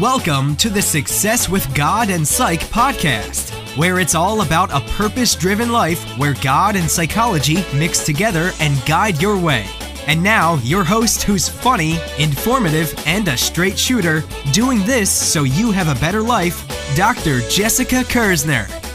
Welcome to the Success with God and Psych podcast, where it's all about a purpose driven life where God and psychology mix together and guide your way. And now, your host, who's funny, informative, and a straight shooter, doing this so you have a better life, Dr. Jessica Kersner.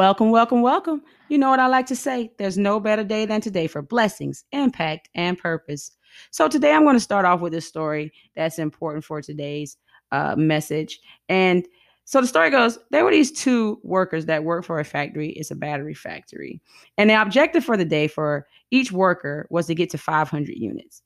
Welcome, welcome, welcome. You know what I like to say? There's no better day than today for blessings, impact, and purpose. So, today I'm going to start off with a story that's important for today's uh, message. And so the story goes there were these two workers that worked for a factory. It's a battery factory. And the objective for the day for each worker was to get to 500 units.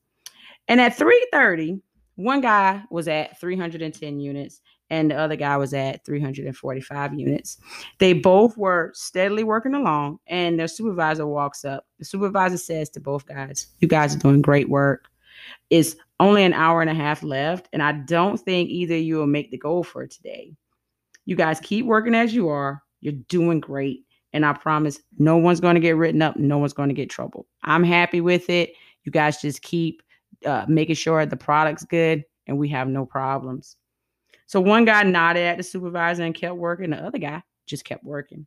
And at 3:30, one guy was at 310 units and the other guy was at 345 units. They both were steadily working along, and their supervisor walks up. The supervisor says to both guys, You guys are doing great work. It's only an hour and a half left, and I don't think either you will make the goal for today. You guys keep working as you are. You're doing great. And I promise no one's going to get written up. No one's going to get trouble. I'm happy with it. You guys just keep uh, making sure the product's good and we have no problems. So one guy nodded at the supervisor and kept working. The other guy just kept working.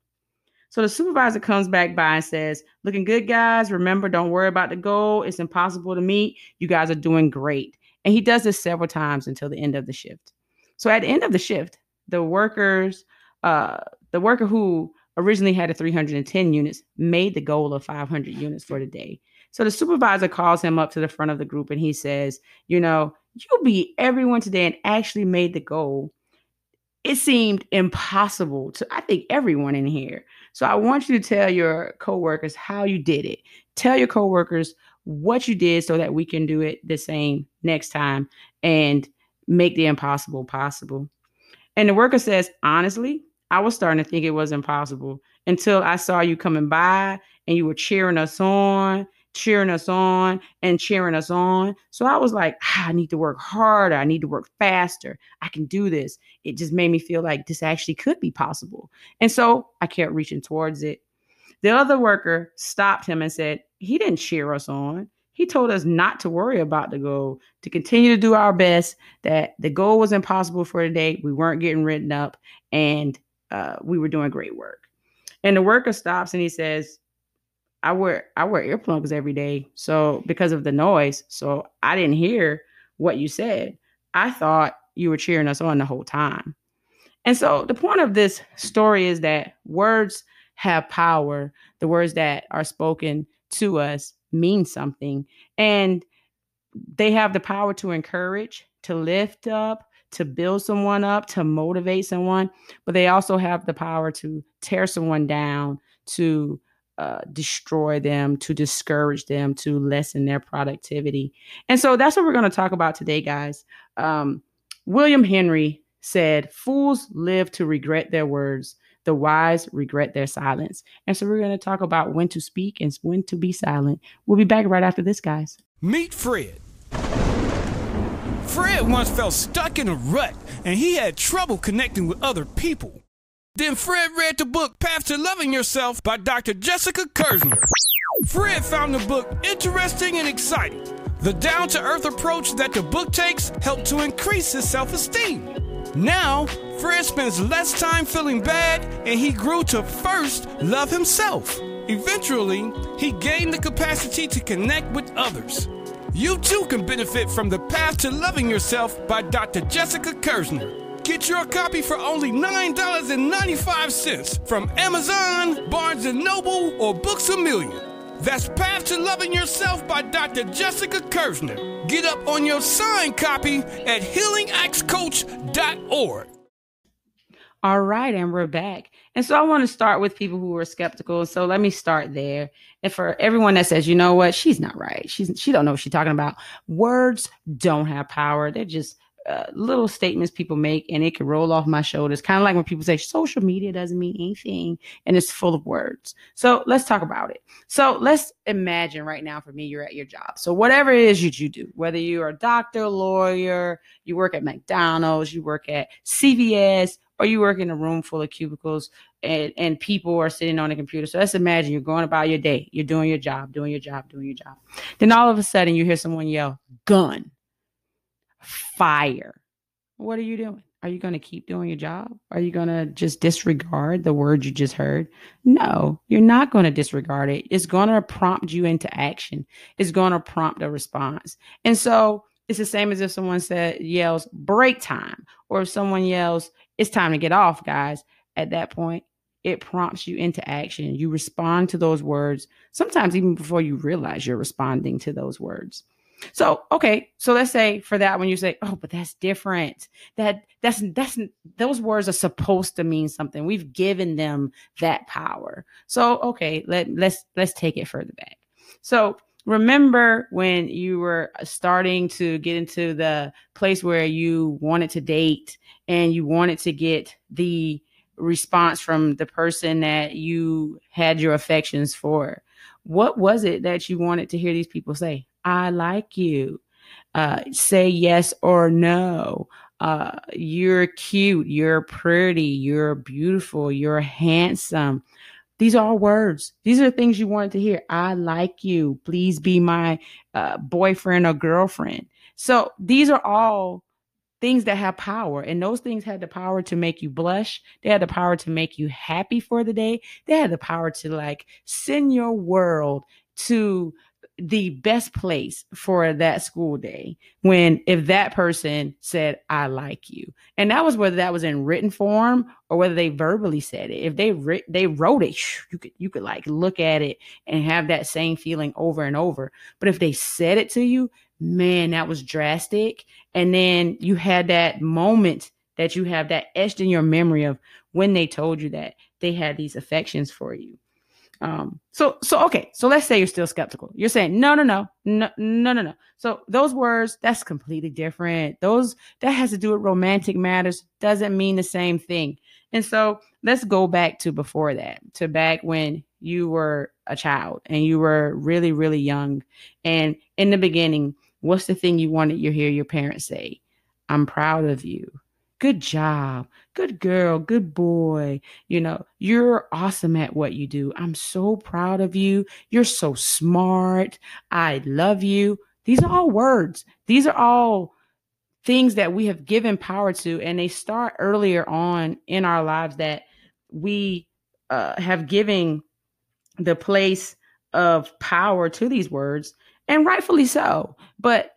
So the supervisor comes back by and says, Looking good, guys. Remember, don't worry about the goal. It's impossible to meet. You guys are doing great. And he does this several times until the end of the shift. So at the end of the shift, the workers, uh, the worker who originally had a 310 units made the goal of 500 units for the day. So the supervisor calls him up to the front of the group and he says, You know, you beat everyone today and actually made the goal. It seemed impossible to, I think, everyone in here. So I want you to tell your coworkers how you did it. Tell your coworkers what you did so that we can do it the same next time and make the impossible possible. And the worker says, honestly, I was starting to think it was impossible until I saw you coming by and you were cheering us on cheering us on and cheering us on. So I was like, ah, I need to work harder. I need to work faster. I can do this. It just made me feel like this actually could be possible. And so I kept reaching towards it. The other worker stopped him and said, He didn't cheer us on. He told us not to worry about the goal, to continue to do our best, that the goal was impossible for today. We weren't getting written up and uh, we were doing great work. And the worker stops and he says, I wear I wear earplugs every day. So because of the noise, so I didn't hear what you said. I thought you were cheering us on the whole time. And so the point of this story is that words have power. The words that are spoken to us mean something and they have the power to encourage, to lift up, to build someone up, to motivate someone, but they also have the power to tear someone down, to uh, destroy them, to discourage them, to lessen their productivity. And so that's what we're going to talk about today, guys. Um, William Henry said, Fools live to regret their words, the wise regret their silence. And so we're going to talk about when to speak and when to be silent. We'll be back right after this, guys. Meet Fred. Fred once felt stuck in a rut and he had trouble connecting with other people. Then Fred read the book Path to Loving Yourself by Dr. Jessica Kersner. Fred found the book interesting and exciting. The down to earth approach that the book takes helped to increase his self esteem. Now, Fred spends less time feeling bad and he grew to first love himself. Eventually, he gained the capacity to connect with others. You too can benefit from the Path to Loving Yourself by Dr. Jessica Kersner. Get your copy for only $9.95 from Amazon, Barnes & Noble, or Books A Million. That's Path to Loving Yourself by Dr. Jessica Kersner. Get up on your signed copy at healingaxcoach.org. All right, and we're back. And so I want to start with people who are skeptical. So let me start there. And for everyone that says, you know what, she's not right. She's she don't know what she's talking about. Words don't have power. They're just uh, little statements people make and it can roll off my shoulders. Kind of like when people say social media doesn't mean anything and it's full of words. So let's talk about it. So let's imagine right now for me, you're at your job. So whatever it is that you do, whether you're a doctor, lawyer, you work at McDonald's, you work at CVS, or you work in a room full of cubicles and, and people are sitting on a computer. So let's imagine you're going about your day, you're doing your job, doing your job, doing your job. Then all of a sudden you hear someone yell, gun, fire. What are you doing? Are you going to keep doing your job? Are you going to just disregard the words you just heard? No, you're not going to disregard it. It's going to prompt you into action. It's going to prompt a response. And so it's the same as if someone said yells break time or if someone yells it's time to get off, guys. At that point, it prompts you into action. You respond to those words, sometimes even before you realize you're responding to those words. So, okay, so let's say for that when you say, "Oh, but that's different." That that's that's those words are supposed to mean something. We've given them that power. So, okay, let let's let's take it further back. So, remember when you were uh, starting to get into the place where you wanted to date and you wanted to get the response from the person that you had your affections for. What was it that you wanted to hear these people say? I like you. Uh, say yes or no. Uh, you're cute. You're pretty. You're beautiful. You're handsome. These are all words. These are things you wanted to hear. I like you. Please be my uh, boyfriend or girlfriend. So these are all things that have power. And those things had the power to make you blush. They had the power to make you happy for the day. They had the power to like send your world to the best place for that school day when if that person said i like you. And that was whether that was in written form or whether they verbally said it. If they they wrote it you could you could like look at it and have that same feeling over and over. But if they said it to you man that was drastic. And then you had that moment that you have that etched in your memory of when they told you that they had these affections for you um, so so okay, so let's say you're still skeptical. You're saying no, no, no, no, no, no, no. So those words, that's completely different. Those that has to do with romantic matters, doesn't mean the same thing. And so let's go back to before that, to back when you were a child and you were really, really young. And in the beginning, what's the thing you wanted to hear your parents say? I'm proud of you. Good job. Good girl. Good boy. You know, you're awesome at what you do. I'm so proud of you. You're so smart. I love you. These are all words. These are all things that we have given power to, and they start earlier on in our lives that we uh, have given the place of power to these words, and rightfully so. But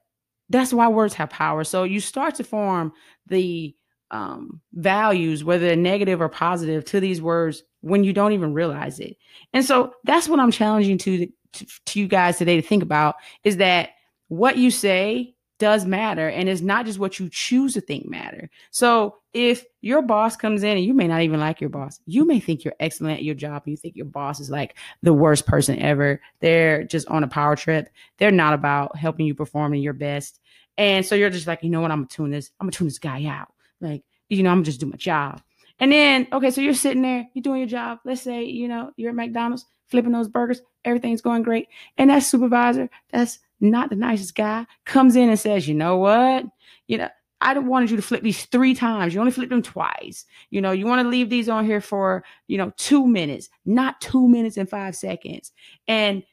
that's why words have power. So you start to form the um, values, whether they're negative or positive, to these words when you don't even realize it. And so that's what I'm challenging to, to, to you guys today to think about is that what you say does matter and it's not just what you choose to think matter. So if your boss comes in and you may not even like your boss, you may think you're excellent at your job and you think your boss is like the worst person ever. They're just on a power trip. They're not about helping you perform in your best. And so you're just like, you know what, I'm gonna tune this, I'm gonna tune this guy out. Like, you know, I'm just do my job. And then, okay, so you're sitting there, you're doing your job. Let's say, you know, you're at McDonald's flipping those burgers, everything's going great. And that supervisor, that's not the nicest guy, comes in and says, you know what? You know, I wanted you to flip these three times. You only flipped them twice. You know, you want to leave these on here for, you know, two minutes, not two minutes and five seconds. And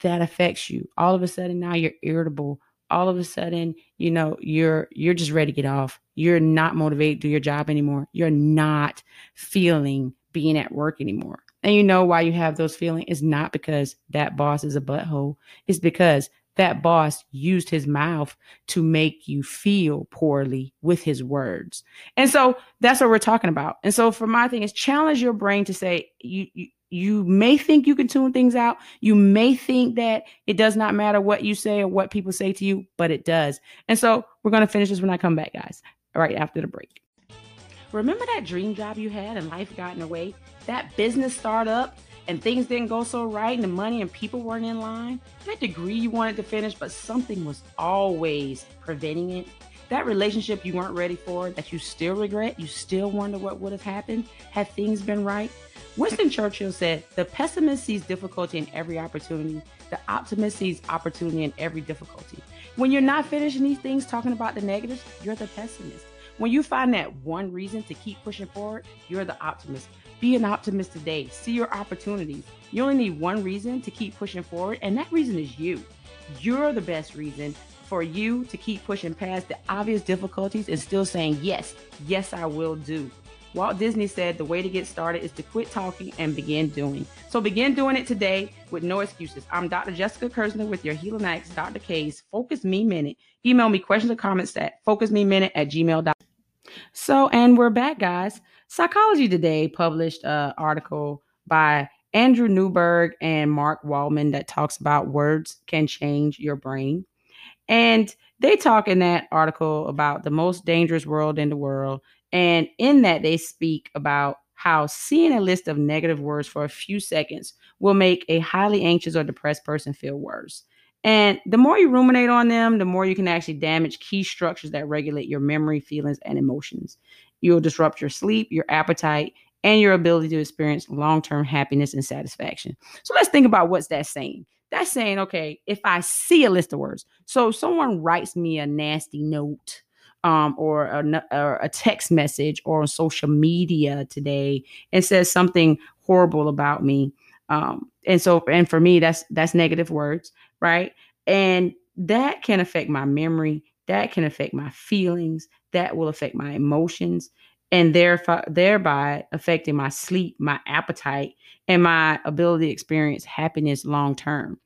that affects you. All of a sudden now you're irritable all of a sudden, you know, you're you're just ready to get off. You're not motivated to do your job anymore. You're not feeling being at work anymore. And you know why you have those feelings is not because that boss is a butthole. It's because that boss used his mouth to make you feel poorly with his words. And so that's what we're talking about. And so for my thing is challenge your brain to say you, you you may think you can tune things out. You may think that it does not matter what you say or what people say to you, but it does. And so we're going to finish this when I come back, guys, right after the break. Remember that dream job you had and life got in the way? That business startup and things didn't go so right and the money and people weren't in line? That degree you wanted to finish, but something was always preventing it? That relationship you weren't ready for, that you still regret, you still wonder what would have happened had things been right? Winston Churchill said, The pessimist sees difficulty in every opportunity, the optimist sees opportunity in every difficulty. When you're not finishing these things talking about the negatives, you're the pessimist. when you find that one reason to keep pushing forward, you're the optimist. Be an optimist today. See your opportunities. You only need one reason to keep pushing forward, and that reason is you. You're the best reason for you to keep pushing past the obvious difficulties and still saying, Yes, yes, I will do. Walt Disney said the way to get started is to quit talking and begin doing. So begin doing it today with no excuses. I'm Dr. Jessica Kersner with your Healing Dr. K's Focus Me Minute. Email me questions or comments at focusmeminute at gmail.com. So, and we're back, guys. Psychology Today published an article by Andrew Newberg and Mark Waldman that talks about words can change your brain. And they talk in that article about the most dangerous world in the world. And in that, they speak about how seeing a list of negative words for a few seconds will make a highly anxious or depressed person feel worse. And the more you ruminate on them, the more you can actually damage key structures that regulate your memory, feelings, and emotions. You'll disrupt your sleep, your appetite, and your ability to experience long-term happiness and satisfaction. So let's think about what's that saying. That's saying, okay, if I see a list of words, so someone writes me a nasty note um, or, a, or a text message or on social media today and says something horrible about me. Um, and so, and for me, that's that's negative words, right? And that can affect my memory. That can affect my feelings. That will affect my emotions and therefore thereby affecting my sleep, my appetite, and my ability to experience happiness long term.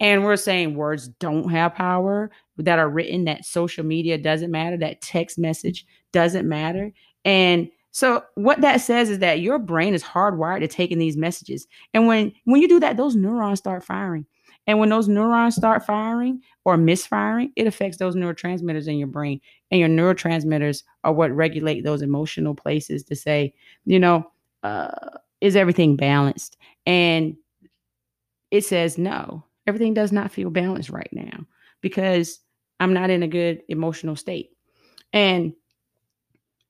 And we're saying words don't have power that are written, that social media doesn't matter, that text message doesn't matter. And so what that says is that your brain is hardwired to taking these messages. And when when you do that, those neurons start firing. And when those neurons start firing or misfiring, it affects those neurotransmitters in your brain. And your neurotransmitters are what regulate those emotional places to say, you know, uh, is everything balanced? And it says, no, everything does not feel balanced right now because I'm not in a good emotional state. And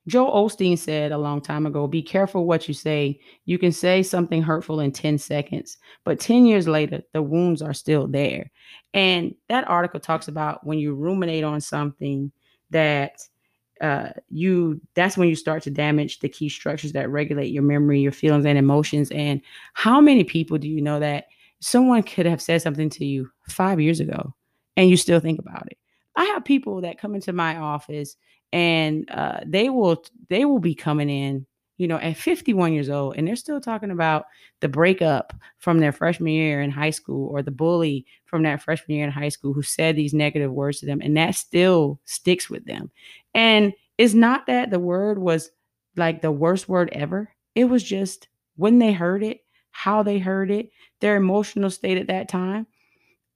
Joel Osteen said a long time ago be careful what you say. You can say something hurtful in 10 seconds, but 10 years later, the wounds are still there. And that article talks about when you ruminate on something that uh, you that's when you start to damage the key structures that regulate your memory, your feelings, and emotions. And how many people do you know that someone could have said something to you five years ago and you still think about it? I have people that come into my office and uh, they will they will be coming in you know at 51 years old and they're still talking about the breakup from their freshman year in high school or the bully from that freshman year in high school who said these negative words to them and that still sticks with them. And it's not that the word was like the worst word ever. It was just when they heard it how they heard it their emotional state at that time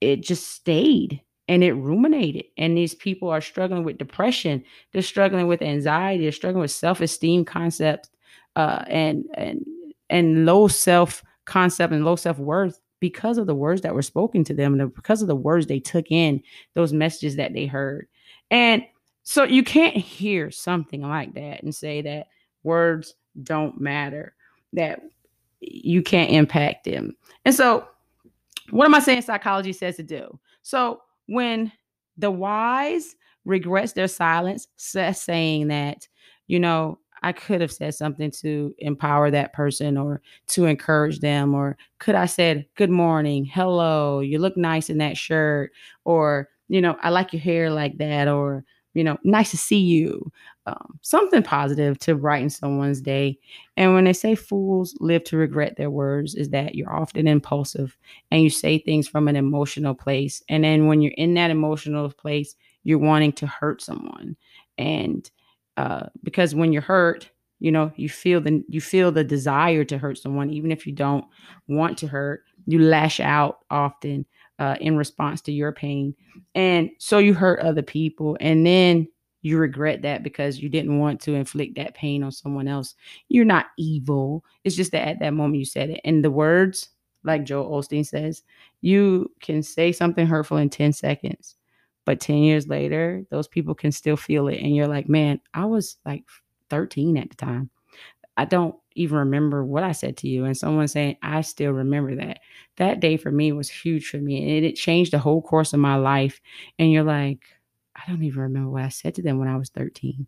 it just stayed and it ruminated. And these people are struggling with depression. They're struggling with anxiety. They're struggling with self-esteem concepts uh, and and and low self concept and low self worth because of the words that were spoken to them and because of the words they took in, those messages that they heard. And so you can't hear something like that and say that words don't matter, that you can't impact them. And so, what am I saying psychology says to do? So, when the wise regrets their silence, saying that, you know, I could have said something to empower that person or to encourage them, or could I said, good morning, hello, you look nice in that shirt, or, you know, I like your hair like that, or, you know, nice to see you. Um, something positive to brighten someone's day. And when they say fools live to regret their words, is that you're often impulsive and you say things from an emotional place. And then when you're in that emotional place, you're wanting to hurt someone. And uh, because when you're hurt, you know, you feel the you feel the desire to hurt someone, even if you don't want to hurt. You lash out often uh, in response to your pain. And so you hurt other people. And then you regret that because you didn't want to inflict that pain on someone else. You're not evil. It's just that at that moment you said it. And the words, like Joel Osteen says, you can say something hurtful in 10 seconds. But 10 years later, those people can still feel it. And you're like, man, I was like 13 at the time. I don't even remember what I said to you. And someone saying, I still remember that. That day for me was huge for me. And it changed the whole course of my life. And you're like, I don't even remember what I said to them when I was 13.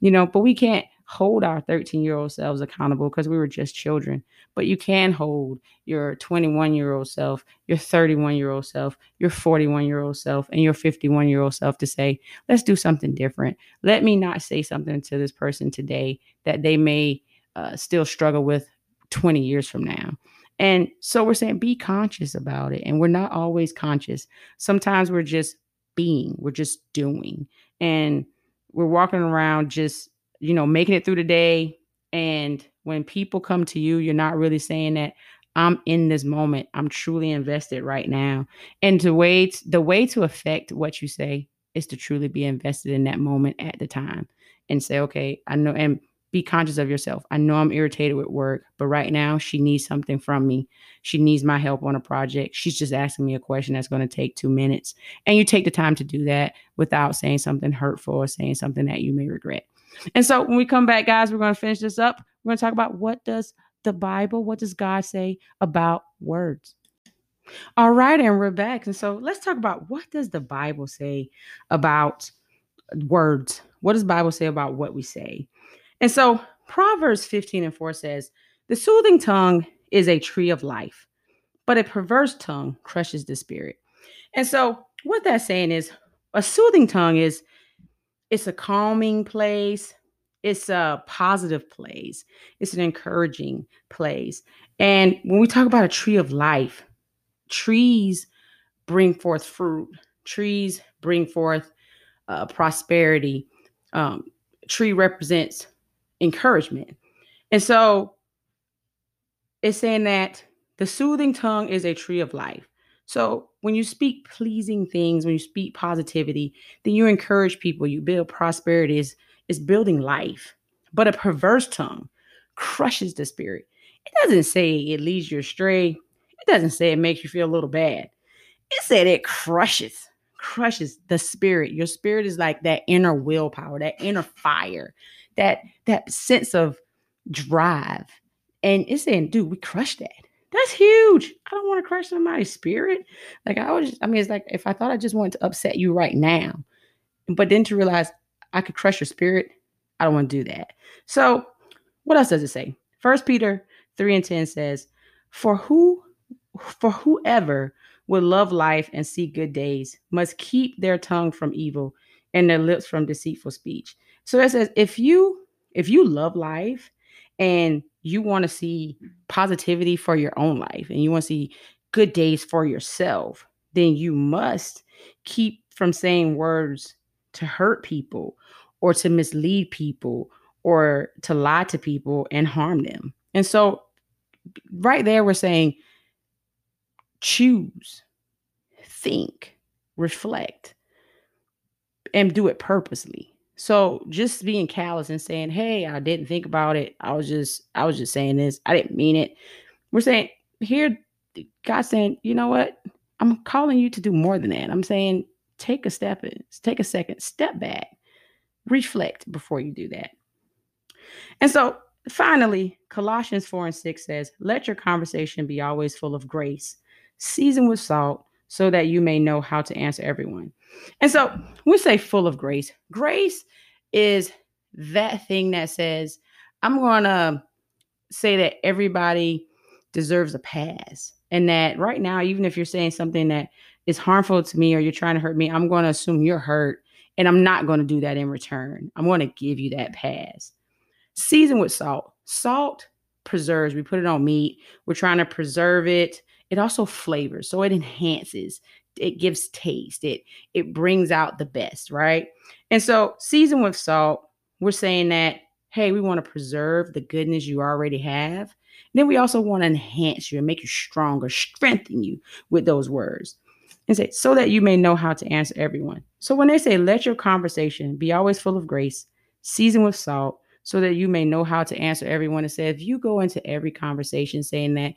you know, but we can't hold our 13 year old selves accountable because we were just children. But you can hold your 21 year old self, your 31 year old self, your 41 year old self, and your 51 year old self to say, let's do something different. Let me not say something to this person today that they may uh, still struggle with 20 years from now. And so we're saying be conscious about it. And we're not always conscious. Sometimes we're just being, we're just doing. And we're walking around just, you know, making it through the day. And when people come to you, you're not really saying that I'm in this moment. I'm truly invested right now. And the way t- the way to affect what you say is to truly be invested in that moment at the time and say, okay, I know and be conscious of yourself. I know I'm irritated with work, but right now she needs something from me. She needs my help on a project. She's just asking me a question that's going to take two minutes. And you take the time to do that without saying something hurtful or saying something that you may regret. And so when we come back, guys, we're going to finish this up. We're going to talk about what does the Bible, what does God say about words? All right, and we're back. And so let's talk about what does the Bible say about words? What does Bible say about what we say? And so Proverbs 15 and 4 says, The soothing tongue is a tree of life, but a perverse tongue crushes the spirit. And so what that's saying is a soothing tongue is it's a calming place, it's a positive place, it's an encouraging place. And when we talk about a tree of life, trees bring forth fruit, trees bring forth uh, prosperity. Um, tree represents encouragement. And so it's saying that the soothing tongue is a tree of life. So when you speak pleasing things, when you speak positivity, then you encourage people, you build prosperity, is is building life. But a perverse tongue crushes the spirit. It doesn't say it leads you astray. It doesn't say it makes you feel a little bad. It said it crushes, crushes the spirit. Your spirit is like that inner willpower, that inner fire that that sense of drive. And it's saying, dude, we crushed that. That's huge. I don't want to crush somebody's spirit. Like I was, I mean, it's like if I thought I just wanted to upset you right now, but then to realize I could crush your spirit, I don't want to do that. So, what else does it say? First Peter 3 and 10 says, For who for whoever would love life and see good days must keep their tongue from evil and their lips from deceitful speech. So it says if you if you love life and you want to see positivity for your own life and you want to see good days for yourself, then you must keep from saying words to hurt people or to mislead people or to lie to people and harm them. And so right there we're saying choose, think, reflect and do it purposely. So just being callous and saying, "Hey, I didn't think about it. I was just I was just saying this. I didn't mean it." We're saying here God's saying, "You know what? I'm calling you to do more than that. I'm saying take a step in, take a second, step back, reflect before you do that." And so finally, Colossians 4 and 6 says, Let your conversation be always full of grace, seasoned with salt, so that you may know how to answer everyone. And so we say full of grace. Grace is that thing that says, I'm going to say that everybody deserves a pass. And that right now, even if you're saying something that is harmful to me or you're trying to hurt me, I'm going to assume you're hurt. And I'm not going to do that in return. I'm going to give you that pass. Season with salt. Salt preserves. We put it on meat. We're trying to preserve it. It also flavors. So it enhances it gives taste it it brings out the best right and so season with salt we're saying that hey we want to preserve the goodness you already have and then we also want to enhance you and make you stronger strengthen you with those words and say so that you may know how to answer everyone so when they say let your conversation be always full of grace season with salt so that you may know how to answer everyone. It says if you go into every conversation saying that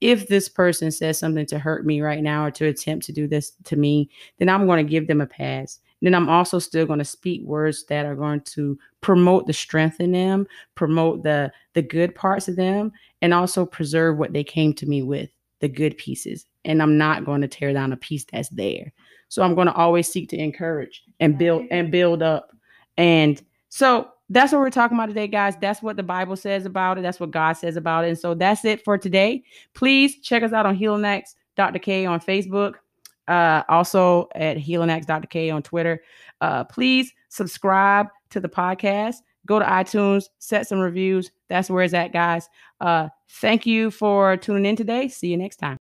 if this person says something to hurt me right now or to attempt to do this to me, then I'm going to give them a pass. Then I'm also still going to speak words that are going to promote the strength in them, promote the the good parts of them, and also preserve what they came to me with, the good pieces. And I'm not going to tear down a piece that's there. So I'm going to always seek to encourage and build and build up. And so that's what we're talking about today, guys. That's what the Bible says about it. That's what God says about it. And so that's it for today. Please check us out on Healing X Dr. K on Facebook. Uh, also at Healing X Dr. K on Twitter. Uh, please subscribe to the podcast. Go to iTunes, set some reviews. That's where it's at, guys. Uh, thank you for tuning in today. See you next time.